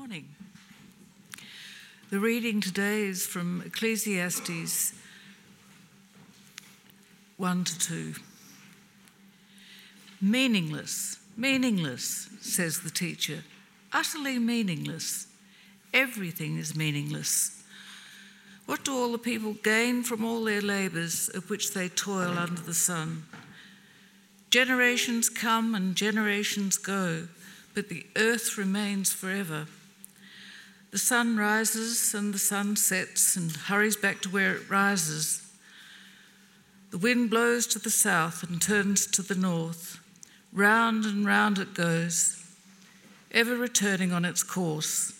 morning. The reading today is from Ecclesiastes 1 to 2. Meaningless, meaningless, says the teacher, utterly meaningless. Everything is meaningless. What do all the people gain from all their labours of which they toil under the sun? Generations come and generations go, but the earth remains forever. The sun rises and the sun sets and hurries back to where it rises. The wind blows to the south and turns to the north. Round and round it goes, ever returning on its course.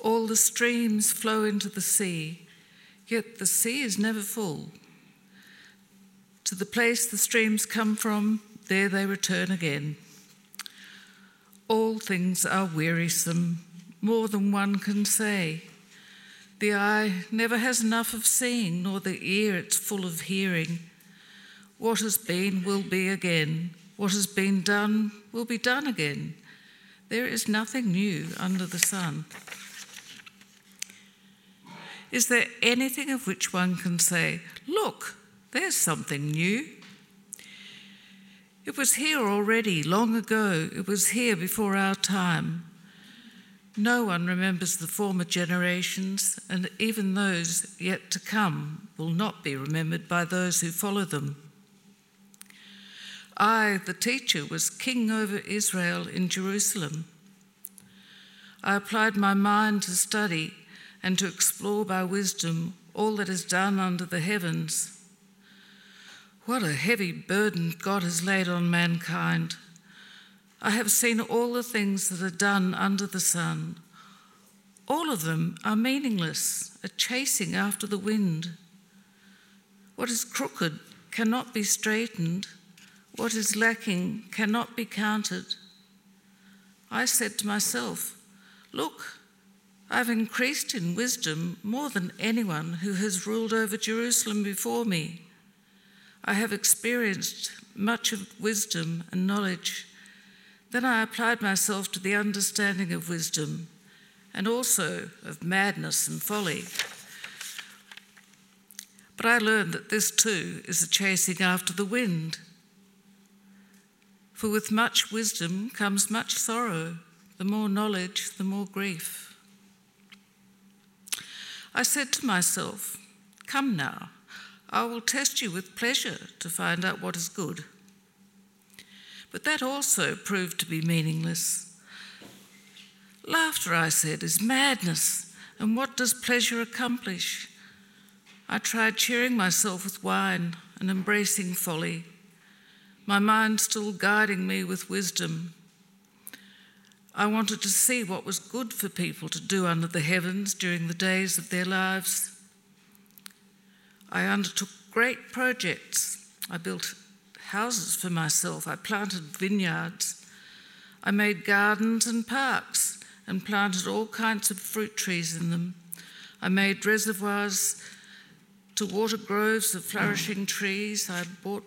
All the streams flow into the sea, yet the sea is never full. To the place the streams come from, there they return again. All things are wearisome more than one can say. The eye never has enough of seeing, nor the ear it's full of hearing. What has been will be again. What has been done will be done again. There is nothing new under the sun. Is there anything of which one can say, Look, there's something new? It was here already, long ago. It was here before our time. No one remembers the former generations, and even those yet to come will not be remembered by those who follow them. I, the teacher, was king over Israel in Jerusalem. I applied my mind to study and to explore by wisdom all that is done under the heavens. What a heavy burden God has laid on mankind. I have seen all the things that are done under the sun. All of them are meaningless, a chasing after the wind. What is crooked cannot be straightened, what is lacking cannot be counted. I said to myself, Look, I've increased in wisdom more than anyone who has ruled over Jerusalem before me. I have experienced much of wisdom and knowledge then I applied myself to the understanding of wisdom and also of madness and folly. But I learned that this too is a chasing after the wind. For with much wisdom comes much sorrow, the more knowledge, the more grief. I said to myself, Come now, I will test you with pleasure to find out what is good. But that also proved to be meaningless. Laughter, I said, is madness, and what does pleasure accomplish? I tried cheering myself with wine and embracing folly, my mind still guiding me with wisdom. I wanted to see what was good for people to do under the heavens during the days of their lives. I undertook great projects. I built houses for myself. I planted vineyards. I made gardens and parks and planted all kinds of fruit trees in them. I made reservoirs to water groves of flourishing trees. I bought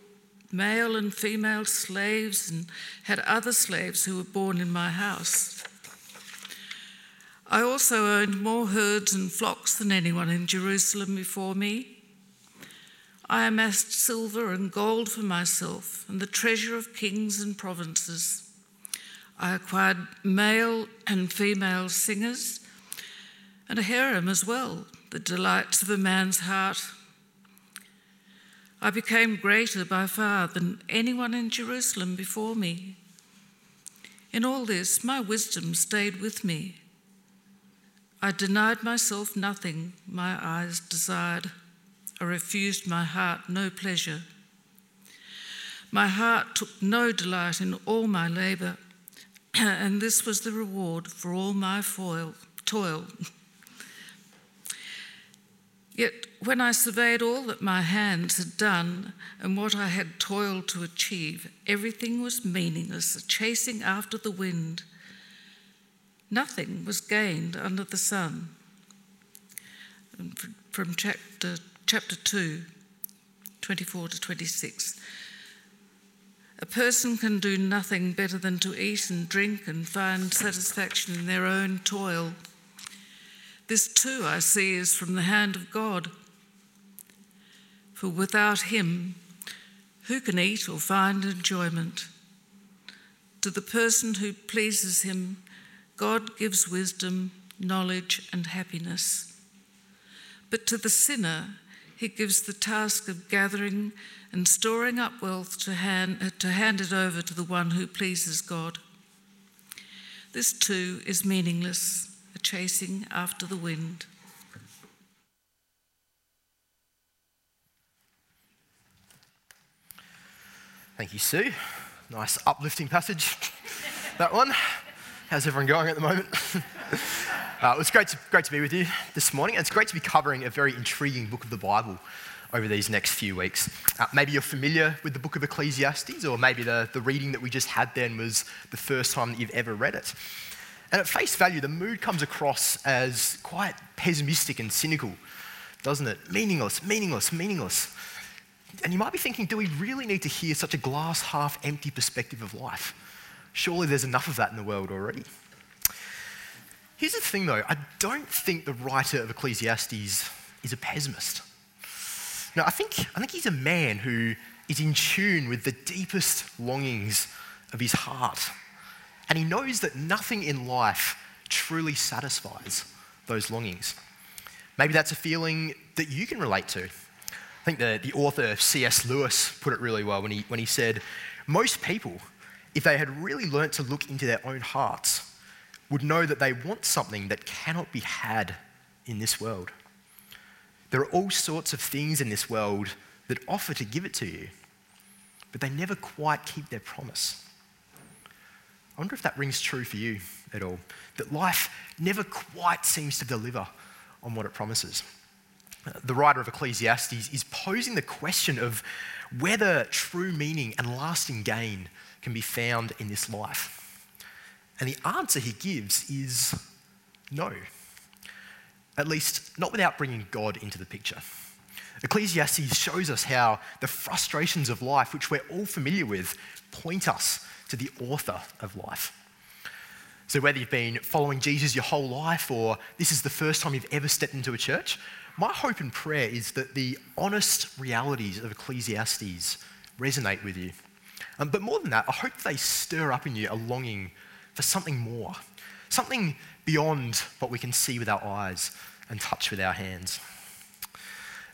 male and female slaves and had other slaves who were born in my house. I also owned more herds and flocks than anyone in Jerusalem before me. I amassed silver and gold for myself and the treasure of kings and provinces. I acquired male and female singers and a harem as well, the delights of a man's heart. I became greater by far than anyone in Jerusalem before me. In all this, my wisdom stayed with me. I denied myself nothing my eyes desired. I refused my heart no pleasure. My heart took no delight in all my labour, and this was the reward for all my foil, toil. Yet when I surveyed all that my hands had done and what I had toiled to achieve, everything was meaningless, a chasing after the wind. Nothing was gained under the sun. And from chapter chapter 2, 24 to 26. A person can do nothing better than to eat and drink and find satisfaction in their own toil. This too I see is from the hand of God. For without Him, who can eat or find enjoyment? To the person who pleases Him, God gives wisdom, knowledge, and happiness. But to the sinner, He gives the task of gathering and storing up wealth to hand, uh, to hand it over to the one who pleases God. This too is meaningless a chasing after the wind. Thank you, Sue. Nice uplifting passage. that one. How's everyone going at the moment? uh, it was great to, great to be with you this morning. It's great to be covering a very intriguing book of the Bible over these next few weeks. Uh, maybe you're familiar with the book of Ecclesiastes, or maybe the, the reading that we just had then was the first time that you've ever read it. And at face value, the mood comes across as quite pessimistic and cynical, doesn't it? Meaningless, meaningless, meaningless. And you might be thinking, do we really need to hear such a glass half empty perspective of life? Surely there's enough of that in the world already. Here's the thing though, I don't think the writer of Ecclesiastes is a pessimist. No, I think, I think he's a man who is in tune with the deepest longings of his heart and he knows that nothing in life truly satisfies those longings. Maybe that's a feeling that you can relate to. I think the, the author C.S. Lewis put it really well when he, when he said, Most people, if they had really learnt to look into their own hearts, would know that they want something that cannot be had in this world. There are all sorts of things in this world that offer to give it to you, but they never quite keep their promise. I wonder if that rings true for you at all. That life never quite seems to deliver on what it promises. The writer of Ecclesiastes is posing the question of whether true meaning and lasting gain can be found in this life. And the answer he gives is no. At least, not without bringing God into the picture. Ecclesiastes shows us how the frustrations of life, which we're all familiar with, point us to the author of life. So, whether you've been following Jesus your whole life or this is the first time you've ever stepped into a church, my hope and prayer is that the honest realities of Ecclesiastes resonate with you. Um, but more than that, I hope they stir up in you a longing for something more, something beyond what we can see with our eyes and touch with our hands.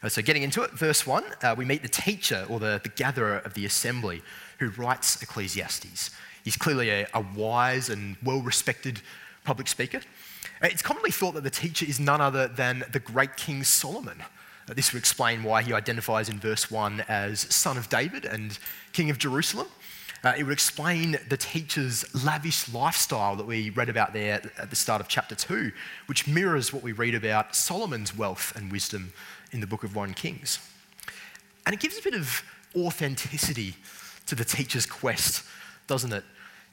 Uh, so, getting into it, verse 1, uh, we meet the teacher or the, the gatherer of the assembly who writes Ecclesiastes. He's clearly a, a wise and well respected public speaker. Uh, it's commonly thought that the teacher is none other than the great King Solomon. Uh, this would explain why he identifies in verse 1 as son of David and king of Jerusalem. Uh, it would explain the teacher's lavish lifestyle that we read about there at the start of chapter 2, which mirrors what we read about Solomon's wealth and wisdom in the book of 1 Kings. And it gives a bit of authenticity to the teacher's quest, doesn't it?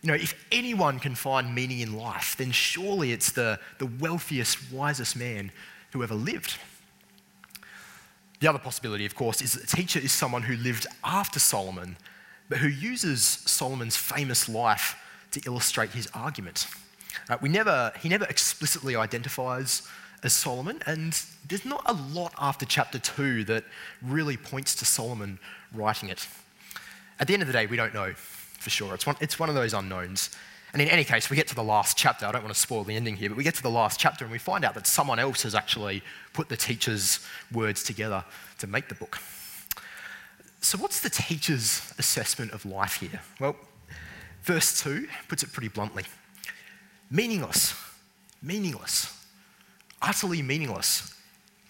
You know, if anyone can find meaning in life, then surely it's the, the wealthiest, wisest man who ever lived. The other possibility, of course, is that the teacher is someone who lived after Solomon, but who uses Solomon's famous life to illustrate his argument. Uh, we never, he never explicitly identifies as Solomon, and there's not a lot after chapter 2 that really points to Solomon writing it. At the end of the day, we don't know for sure. It's one, it's one of those unknowns. And in any case, we get to the last chapter. I don't want to spoil the ending here, but we get to the last chapter and we find out that someone else has actually put the teacher's words together to make the book. So, what's the teacher's assessment of life here? Well, verse 2 puts it pretty bluntly meaningless, meaningless, utterly meaningless.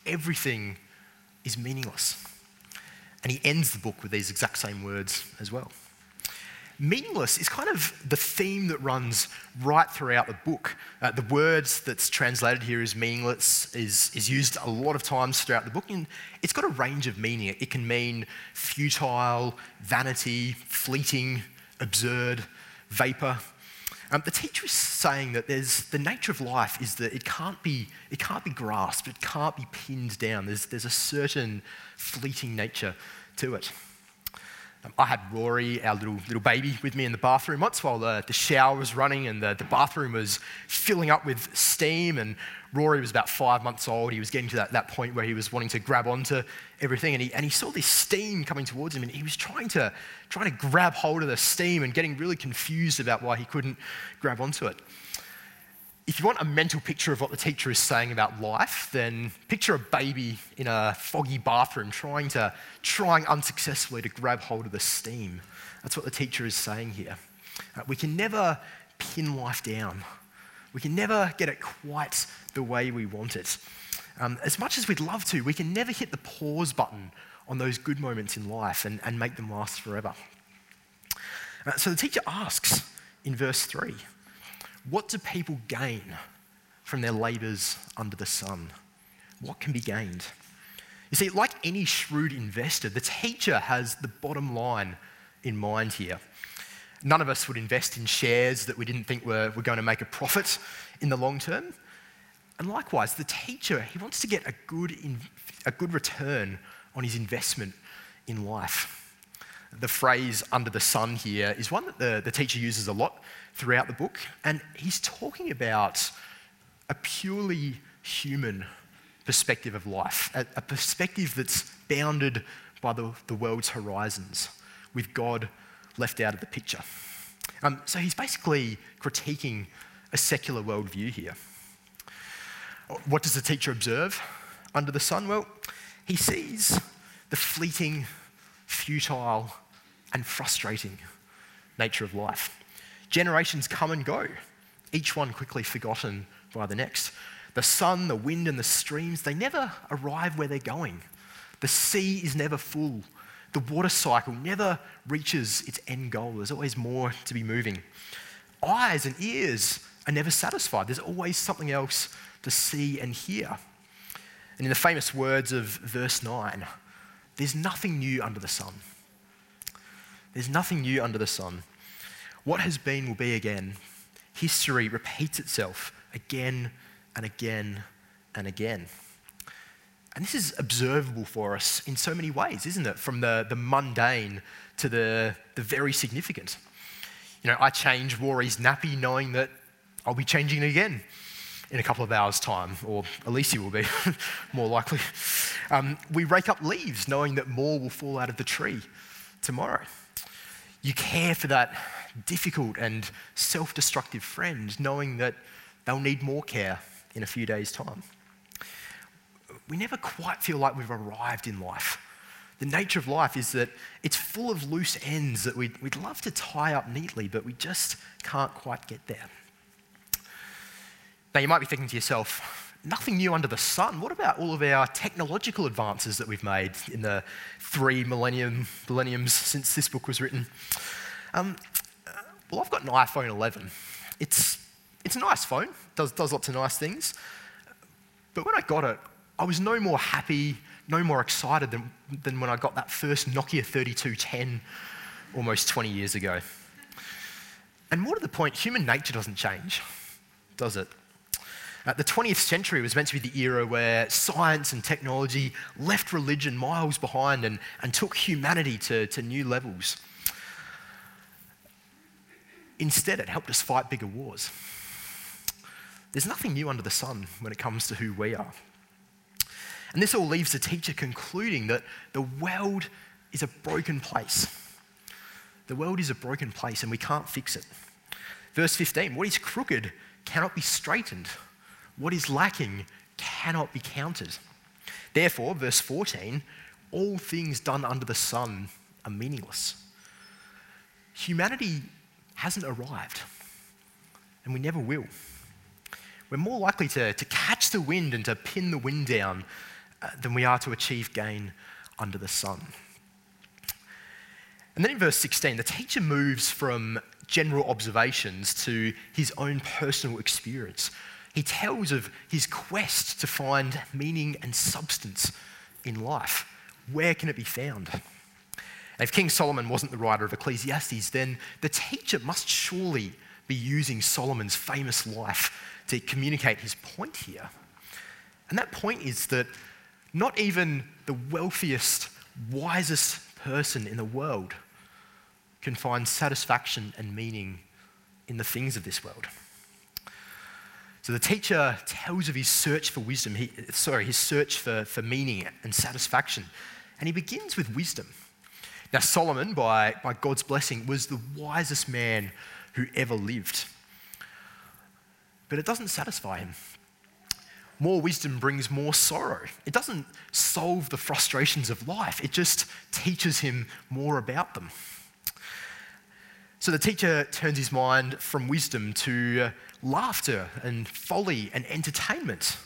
Everything is meaningless. And he ends the book with these exact same words as well. Meaningless is kind of the theme that runs right throughout the book. Uh, the words that's translated here as meaningless is, is used a lot of times throughout the book, and it's got a range of meaning. It can mean futile, vanity, fleeting, absurd, vapor. Um, the teacher is saying that there's, the nature of life is that it can't be, it can't be grasped, it can't be pinned down. There's, there's a certain fleeting nature to it. I had Rory, our little, little baby, with me in the bathroom once while the, the shower was running and the, the bathroom was filling up with steam. And Rory was about five months old. He was getting to that, that point where he was wanting to grab onto everything. And he, and he saw this steam coming towards him and he was trying to, trying to grab hold of the steam and getting really confused about why he couldn't grab onto it if you want a mental picture of what the teacher is saying about life, then picture a baby in a foggy bathroom trying to, trying unsuccessfully to grab hold of the steam. That's what the teacher is saying here. Uh, we can never pin life down. We can never get it quite the way we want it. Um, as much as we'd love to, we can never hit the pause button on those good moments in life and, and make them last forever. Uh, so the teacher asks in verse 3 what do people gain from their labours under the sun? What can be gained? You see, like any shrewd investor, the teacher has the bottom line in mind here. None of us would invest in shares that we didn't think were, were going to make a profit in the long term. And likewise, the teacher, he wants to get a good, in, a good return on his investment in life. The phrase under the sun here is one that the, the teacher uses a lot throughout the book. And he's talking about a purely human perspective of life, a, a perspective that's bounded by the, the world's horizons, with God left out of the picture. Um, so he's basically critiquing a secular worldview here. What does the teacher observe under the sun? Well, he sees the fleeting, futile, and frustrating nature of life. Generations come and go, each one quickly forgotten by the next. The sun, the wind, and the streams, they never arrive where they're going. The sea is never full. The water cycle never reaches its end goal. There's always more to be moving. Eyes and ears are never satisfied. There's always something else to see and hear. And in the famous words of verse 9, there's nothing new under the sun. There's nothing new under the sun. What has been will be again. History repeats itself again and again and again. And this is observable for us in so many ways, isn't it? From the, the mundane to the, the very significant. You know, I change Rory's nappy knowing that I'll be changing it again in a couple of hours' time, or Alicia will be more likely. Um, we rake up leaves knowing that more will fall out of the tree tomorrow. You care for that difficult and self destructive friend, knowing that they'll need more care in a few days' time. We never quite feel like we've arrived in life. The nature of life is that it's full of loose ends that we'd, we'd love to tie up neatly, but we just can't quite get there. Now, you might be thinking to yourself, nothing new under the sun. What about all of our technological advances that we've made in the three millennium, millenniums since this book was written? Um, well, I've got an iPhone 11. It's, it's a nice phone, does, does lots of nice things. But when I got it, I was no more happy, no more excited than, than when I got that first Nokia 3210 almost 20 years ago. And more to the point, human nature doesn't change, does it? Uh, the 20th century was meant to be the era where science and technology left religion miles behind and, and took humanity to, to new levels. Instead, it helped us fight bigger wars. There's nothing new under the sun when it comes to who we are. And this all leaves the teacher concluding that the world is a broken place. The world is a broken place and we can't fix it. Verse 15 what is crooked cannot be straightened, what is lacking cannot be counted. Therefore, verse 14, all things done under the sun are meaningless. Humanity hasn't arrived, and we never will. We're more likely to, to catch the wind and to pin the wind down uh, than we are to achieve gain under the sun. And then in verse 16, the teacher moves from general observations to his own personal experience. He tells of his quest to find meaning and substance in life. Where can it be found? if King Solomon wasn't the writer of Ecclesiastes, then the teacher must surely be using Solomon's famous life to communicate his point here. And that point is that not even the wealthiest, wisest person in the world can find satisfaction and meaning in the things of this world. So the teacher tells of his search for wisdom, he, sorry, his search for, for meaning and satisfaction. And he begins with wisdom. Now, Solomon, by, by God's blessing, was the wisest man who ever lived. But it doesn't satisfy him. More wisdom brings more sorrow. It doesn't solve the frustrations of life, it just teaches him more about them. So the teacher turns his mind from wisdom to laughter and folly and entertainment.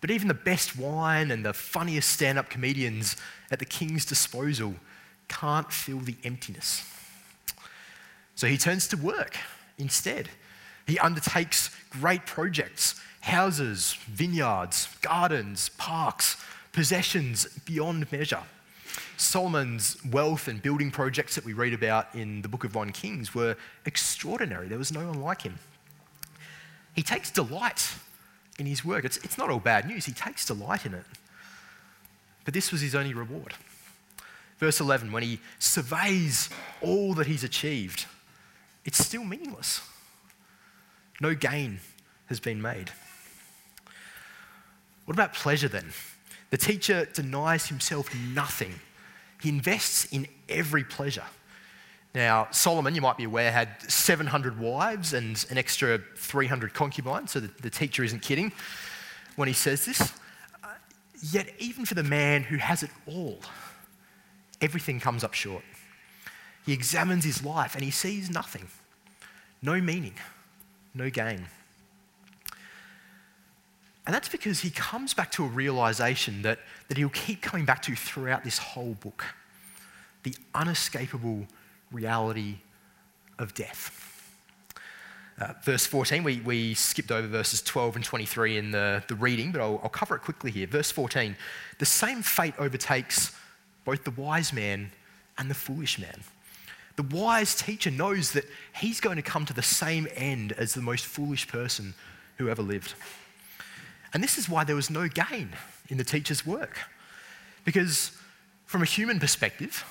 But even the best wine and the funniest stand up comedians at the king's disposal can't fill the emptiness. So he turns to work instead. He undertakes great projects houses, vineyards, gardens, parks, possessions beyond measure. Solomon's wealth and building projects that we read about in the book of 1 Kings were extraordinary. There was no one like him. He takes delight in his work. It's, it's not all bad news, he takes delight in it. But this was his only reward. Verse 11, when he surveys all that he's achieved, it's still meaningless. No gain has been made. What about pleasure then? The teacher denies himself nothing he invests in every pleasure. Now, Solomon, you might be aware, had 700 wives and an extra 300 concubines, so the, the teacher isn't kidding when he says this. Uh, yet, even for the man who has it all, everything comes up short. He examines his life and he sees nothing no meaning, no gain. And that's because he comes back to a realization that, that he'll keep coming back to throughout this whole book the unescapable reality of death. Uh, verse 14, we, we skipped over verses 12 and 23 in the, the reading, but I'll, I'll cover it quickly here. Verse 14 the same fate overtakes both the wise man and the foolish man. The wise teacher knows that he's going to come to the same end as the most foolish person who ever lived. And this is why there was no gain in the teacher's work. Because from a human perspective,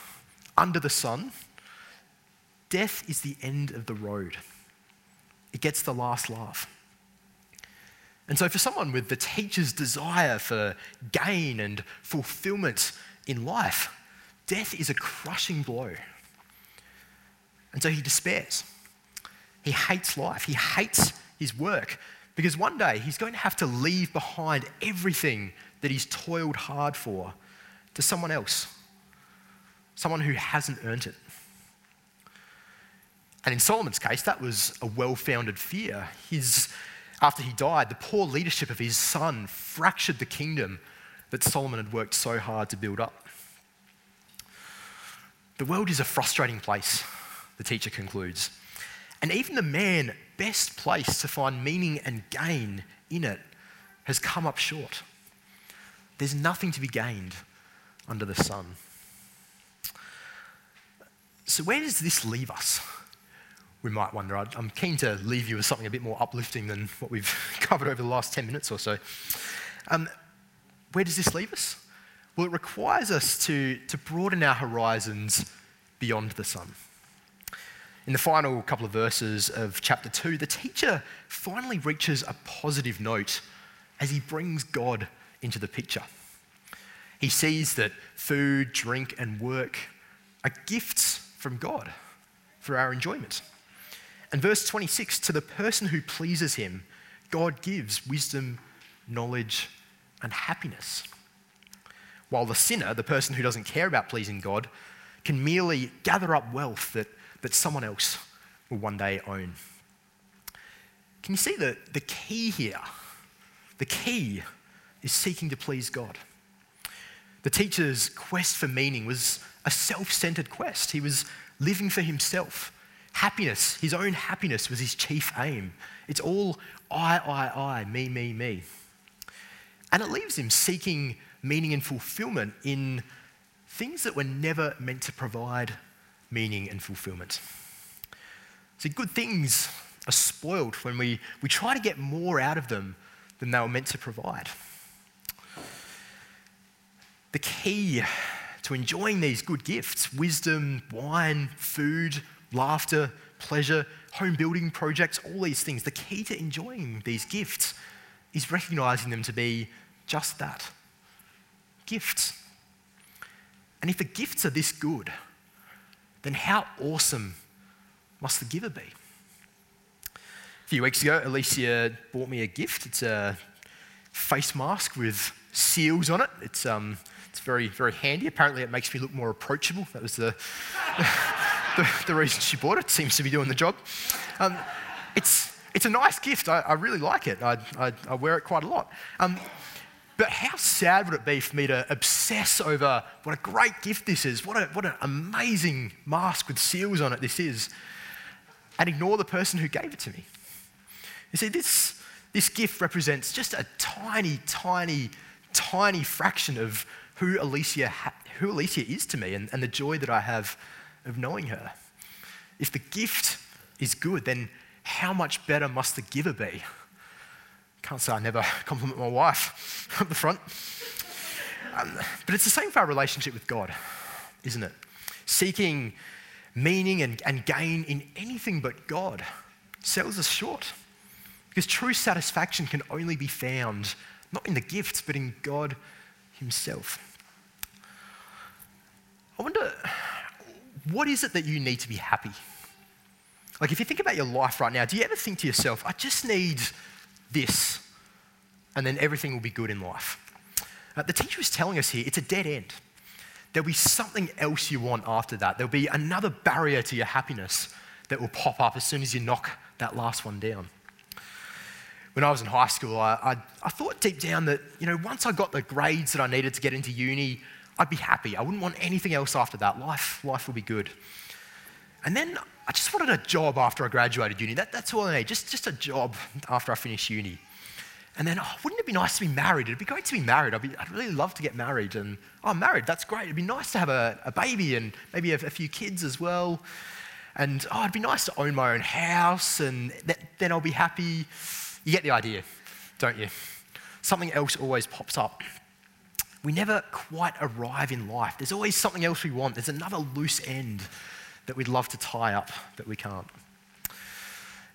under the sun, death is the end of the road. It gets the last laugh. And so, for someone with the teacher's desire for gain and fulfillment in life, death is a crushing blow. And so he despairs. He hates life. He hates his work because one day he's going to have to leave behind everything that he's toiled hard for to someone else, someone who hasn't earned it. And in Solomon's case, that was a well founded fear. His, after he died, the poor leadership of his son fractured the kingdom that Solomon had worked so hard to build up. The world is a frustrating place, the teacher concludes. And even the man best placed to find meaning and gain in it has come up short. There's nothing to be gained under the sun. So, where does this leave us? We might wonder. I'm keen to leave you with something a bit more uplifting than what we've covered over the last 10 minutes or so. Um, where does this leave us? Well, it requires us to, to broaden our horizons beyond the sun. In the final couple of verses of chapter 2, the teacher finally reaches a positive note as he brings God into the picture. He sees that food, drink, and work are gifts from God for our enjoyment. And verse 26 to the person who pleases him, God gives wisdom, knowledge, and happiness. While the sinner, the person who doesn't care about pleasing God, can merely gather up wealth that that someone else will one day own. Can you see the, the key here? The key is seeking to please God. The teacher's quest for meaning was a self centered quest. He was living for himself. Happiness, his own happiness, was his chief aim. It's all I, I, I, me, me, me. And it leaves him seeking meaning and fulfillment in things that were never meant to provide meaning and fulfillment. See, good things are spoiled when we, we try to get more out of them than they were meant to provide. The key to enjoying these good gifts wisdom, wine, food, laughter, pleasure, home building projects, all these things. The key to enjoying these gifts is recognizing them to be just that gifts. And if the gifts are this good, then how awesome must the giver be? A few weeks ago, Alicia bought me a gift. It's a face mask with seals on it. It's, um, it's very, very handy. Apparently, it makes me look more approachable. That was the, the, the, reason she bought it. Seems to be doing the job. Um, it's, it's a nice gift. I, I really like it. I, I, I, wear it quite a lot. Um, but how sad would it be for me to obsess over what a great gift this is, what, a, what an amazing mask with seals on it this is, and ignore the person who gave it to me? You see, this, this gift represents just a tiny, tiny, tiny fraction of who Alicia, ha- who Alicia is to me and, and the joy that I have of knowing her. If the gift is good, then how much better must the giver be? Can't say I never compliment my wife up the front. Um, but it's the same for our relationship with God, isn't it? Seeking meaning and, and gain in anything but God sells us short. Because true satisfaction can only be found not in the gifts, but in God Himself. I wonder, what is it that you need to be happy? Like, if you think about your life right now, do you ever think to yourself, I just need this, and then everything will be good in life? Uh, the teacher is telling us here it's a dead end. There'll be something else you want after that. There'll be another barrier to your happiness that will pop up as soon as you knock that last one down. When I was in high school, I, I, I thought deep down that, you know, once I got the grades that I needed to get into uni, I'd be happy. I wouldn't want anything else after that. Life, life would be good. And then I just wanted a job after I graduated uni. That, that's all I need, just, just a job after I finished uni. And then, oh, wouldn't it be nice to be married? It'd be great to be married. I'd, be, I'd really love to get married. And, oh, I'm married, that's great. It'd be nice to have a, a baby and maybe a, a, few kids as well. And, oh, it'd be nice to own my own house and then I'll be happy. You get the idea, don't you? Something else always pops up. We never quite arrive in life. There's always something else we want. There's another loose end that we'd love to tie up that we can't.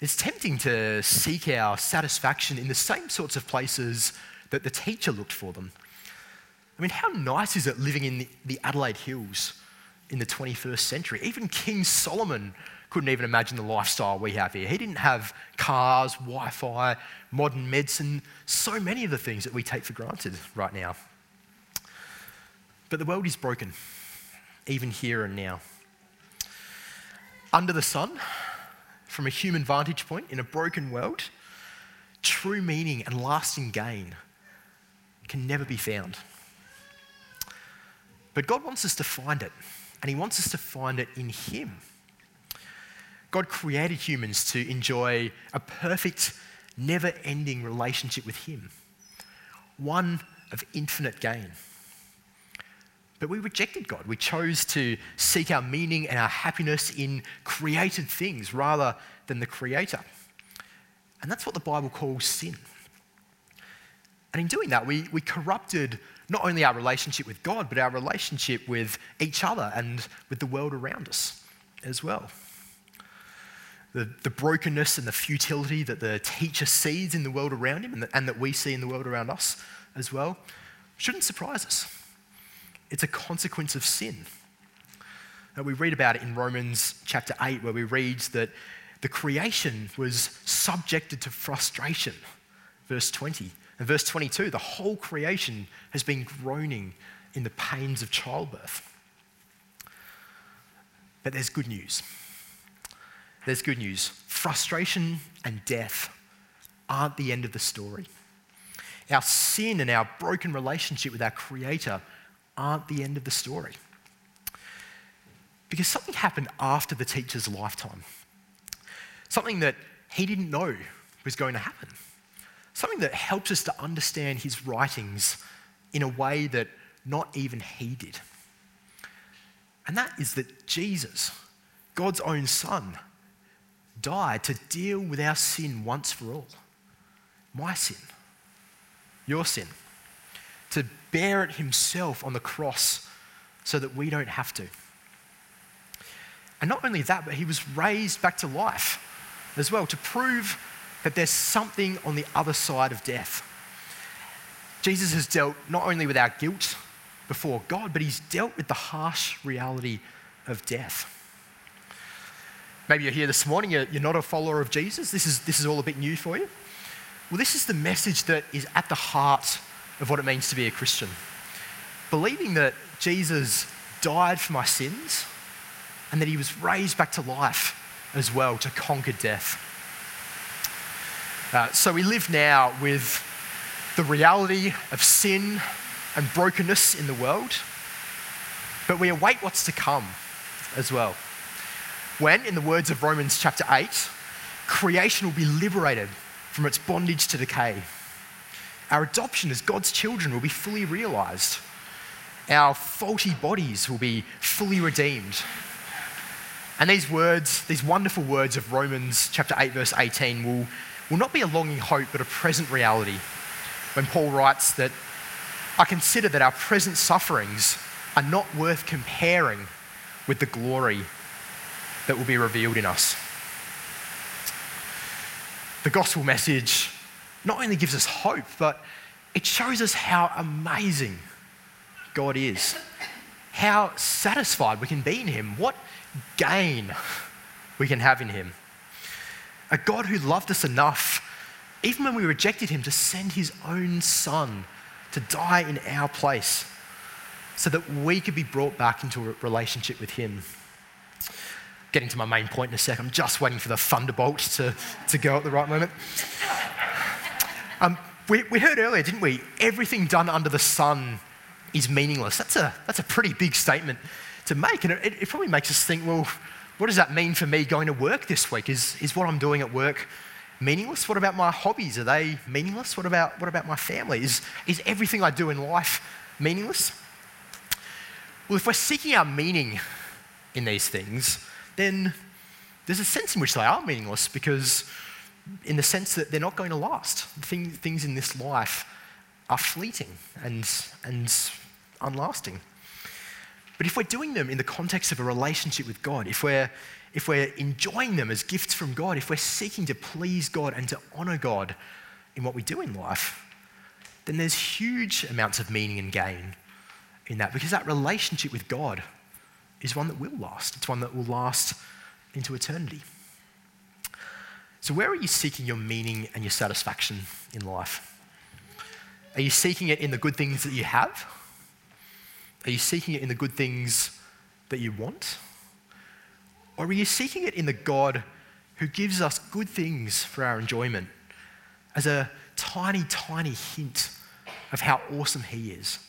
It's tempting to seek our satisfaction in the same sorts of places that the teacher looked for them. I mean, how nice is it living in the, the Adelaide Hills in the 21st century? Even King Solomon couldn't even imagine the lifestyle we have here. He didn't have cars, Wi Fi, modern medicine, so many of the things that we take for granted right now. But the world is broken, even here and now under the sun, from a human vantage point, in a broken world, true meaning and lasting gain can never be found. But God wants us to find it, and He wants us to find it in Him. God created humans to enjoy a perfect, never ending relationship with Him, one of infinite gain. But we rejected God. We chose to seek our meaning and our happiness in created things rather than the Creator. And that's what the Bible calls sin. And in doing that, we, we corrupted not only our relationship with God, but our relationship with each other and with the world around us as well. The, the brokenness and the futility that the teacher sees in the world around him and, the, and that we see in the world around us as well shouldn't surprise us. It's a consequence of sin. Now, we read about it in Romans chapter 8, where we read that the creation was subjected to frustration. Verse 20. And verse 22, the whole creation has been groaning in the pains of childbirth. But there's good news. There's good news. Frustration and death aren't the end of the story. Our sin and our broken relationship with our Creator aren't the end of the story. Because something happened after the teacher's lifetime. Something that he didn't know was going to happen. Something that helps us to understand his writings in a way that not even he did. And that is that Jesus, God's own Son, died to deal with our sin once for all. My sin, your sin to bear it himself on the cross so that we don't have to. And not only that, but he was raised back to life as well to prove that there's something on the other side of death. Jesus has dealt not only with our guilt before God, but he's dealt with the harsh reality of death. Maybe you're here this morning, you're, not a follower of Jesus. This is, this is all a bit new for you. Well, this is the message that is at the heart of what it means to be a Christian. Believing that Jesus died for my sins and that he was raised back to life as well to conquer death. Uh, so we live now with the reality of sin and brokenness in the world, but we await what's to come as well. When, in the words of Romans chapter 8, creation will be liberated from its bondage to decay. Our adoption as God's children will be fully realized. Our faulty bodies will be fully redeemed. And these words, these wonderful words of Romans chapter 8, verse 18, will, will not be a longing hope, but a present reality. When Paul writes that, I consider that our present sufferings are not worth comparing with the glory that will be revealed in us. The gospel message not only gives us hope, but it shows us how amazing God is, how satisfied we can be in Him, what gain we can have in Him. A God who loved us enough, even when we rejected Him, to send His own Son to die in our place so that we could be brought back into a relationship with Him. Getting to my main point in a sec, I'm just waiting for the thunderbolt to, to go at the right moment. Um, we, we heard earlier, didn't we? Everything done under the sun is meaningless. That's a, that's a pretty big statement to make. And it, it probably makes us think, well, what does that mean for me going to work this week? Is, is what I'm doing at work meaningless? What about my hobbies? Are they meaningless? What about, what about my family? Is, is everything I do in life meaningless? Well, if we're seeking our meaning in these things, then there's a sense in which they are meaningless because, in the sense that they're not going to last. Thing, things in this life are fleeting and, and unlasting. But if we're doing them in the context of a relationship with God, if we're, if we're enjoying them as gifts from God, if we're seeking to please God and to honor God in what we do in life, then there's huge amounts of meaning and gain in that because that relationship with God is one that will last. It's one that will last into eternity. So, where are you seeking your meaning and your satisfaction in life? Are you seeking it in the good things that you have? Are you seeking it in the good things that you want? Or are you seeking it in the God who gives us good things for our enjoyment as a tiny, tiny hint of how awesome He is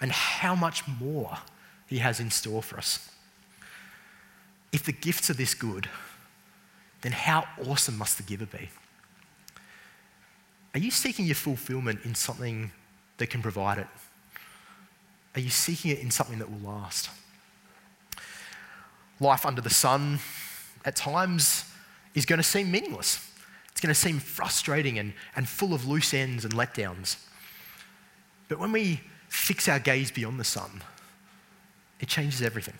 and how much more He has in store for us? If the gifts are this good, then how awesome must the giver be? Are you seeking your fulfillment in something that can provide it? Are you seeking it in something that will last? Life under the sun at times is going to seem meaningless. It's going to seem frustrating and, and full of loose ends and letdowns. But when we fix our gaze beyond the sun, it changes everything.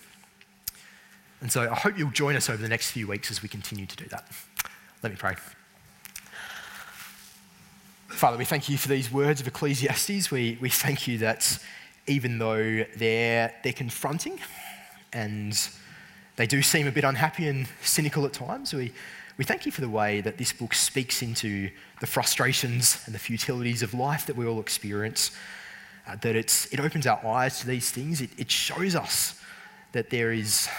And so I hope you'll join us over the next few weeks as we continue to do that. Let me pray. Father, we thank you for these words of Ecclesiastes. We, we thank you that even though they're, they're confronting and they do seem a bit unhappy and cynical at times, we, we thank you for the way that this book speaks into the frustrations and the futilities of life that we all experience, uh, that it's, it opens our eyes to these things. It, it shows us that there is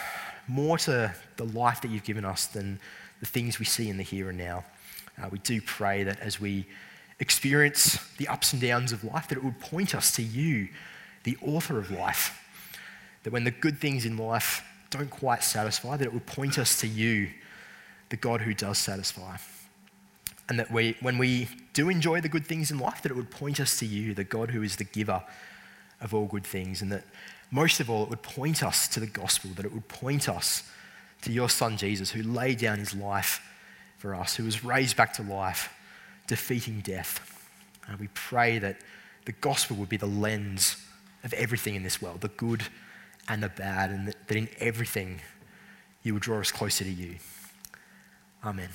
more to the life that you've given us than the things we see in the here and now. Uh, we do pray that as we experience the ups and downs of life, that it would point us to you, the author of life. That when the good things in life don't quite satisfy, that it would point us to you, the God who does satisfy. And that we, when we do enjoy the good things in life, that it would point us to you, the God who is the giver of all good things. And that most of all, it would point us to the gospel, that it would point us to your son Jesus, who laid down his life for us, who was raised back to life defeating death. Uh, we pray that the gospel would be the lens of everything in this world, the good and the bad, and that in everything you would draw us closer to you. Amen.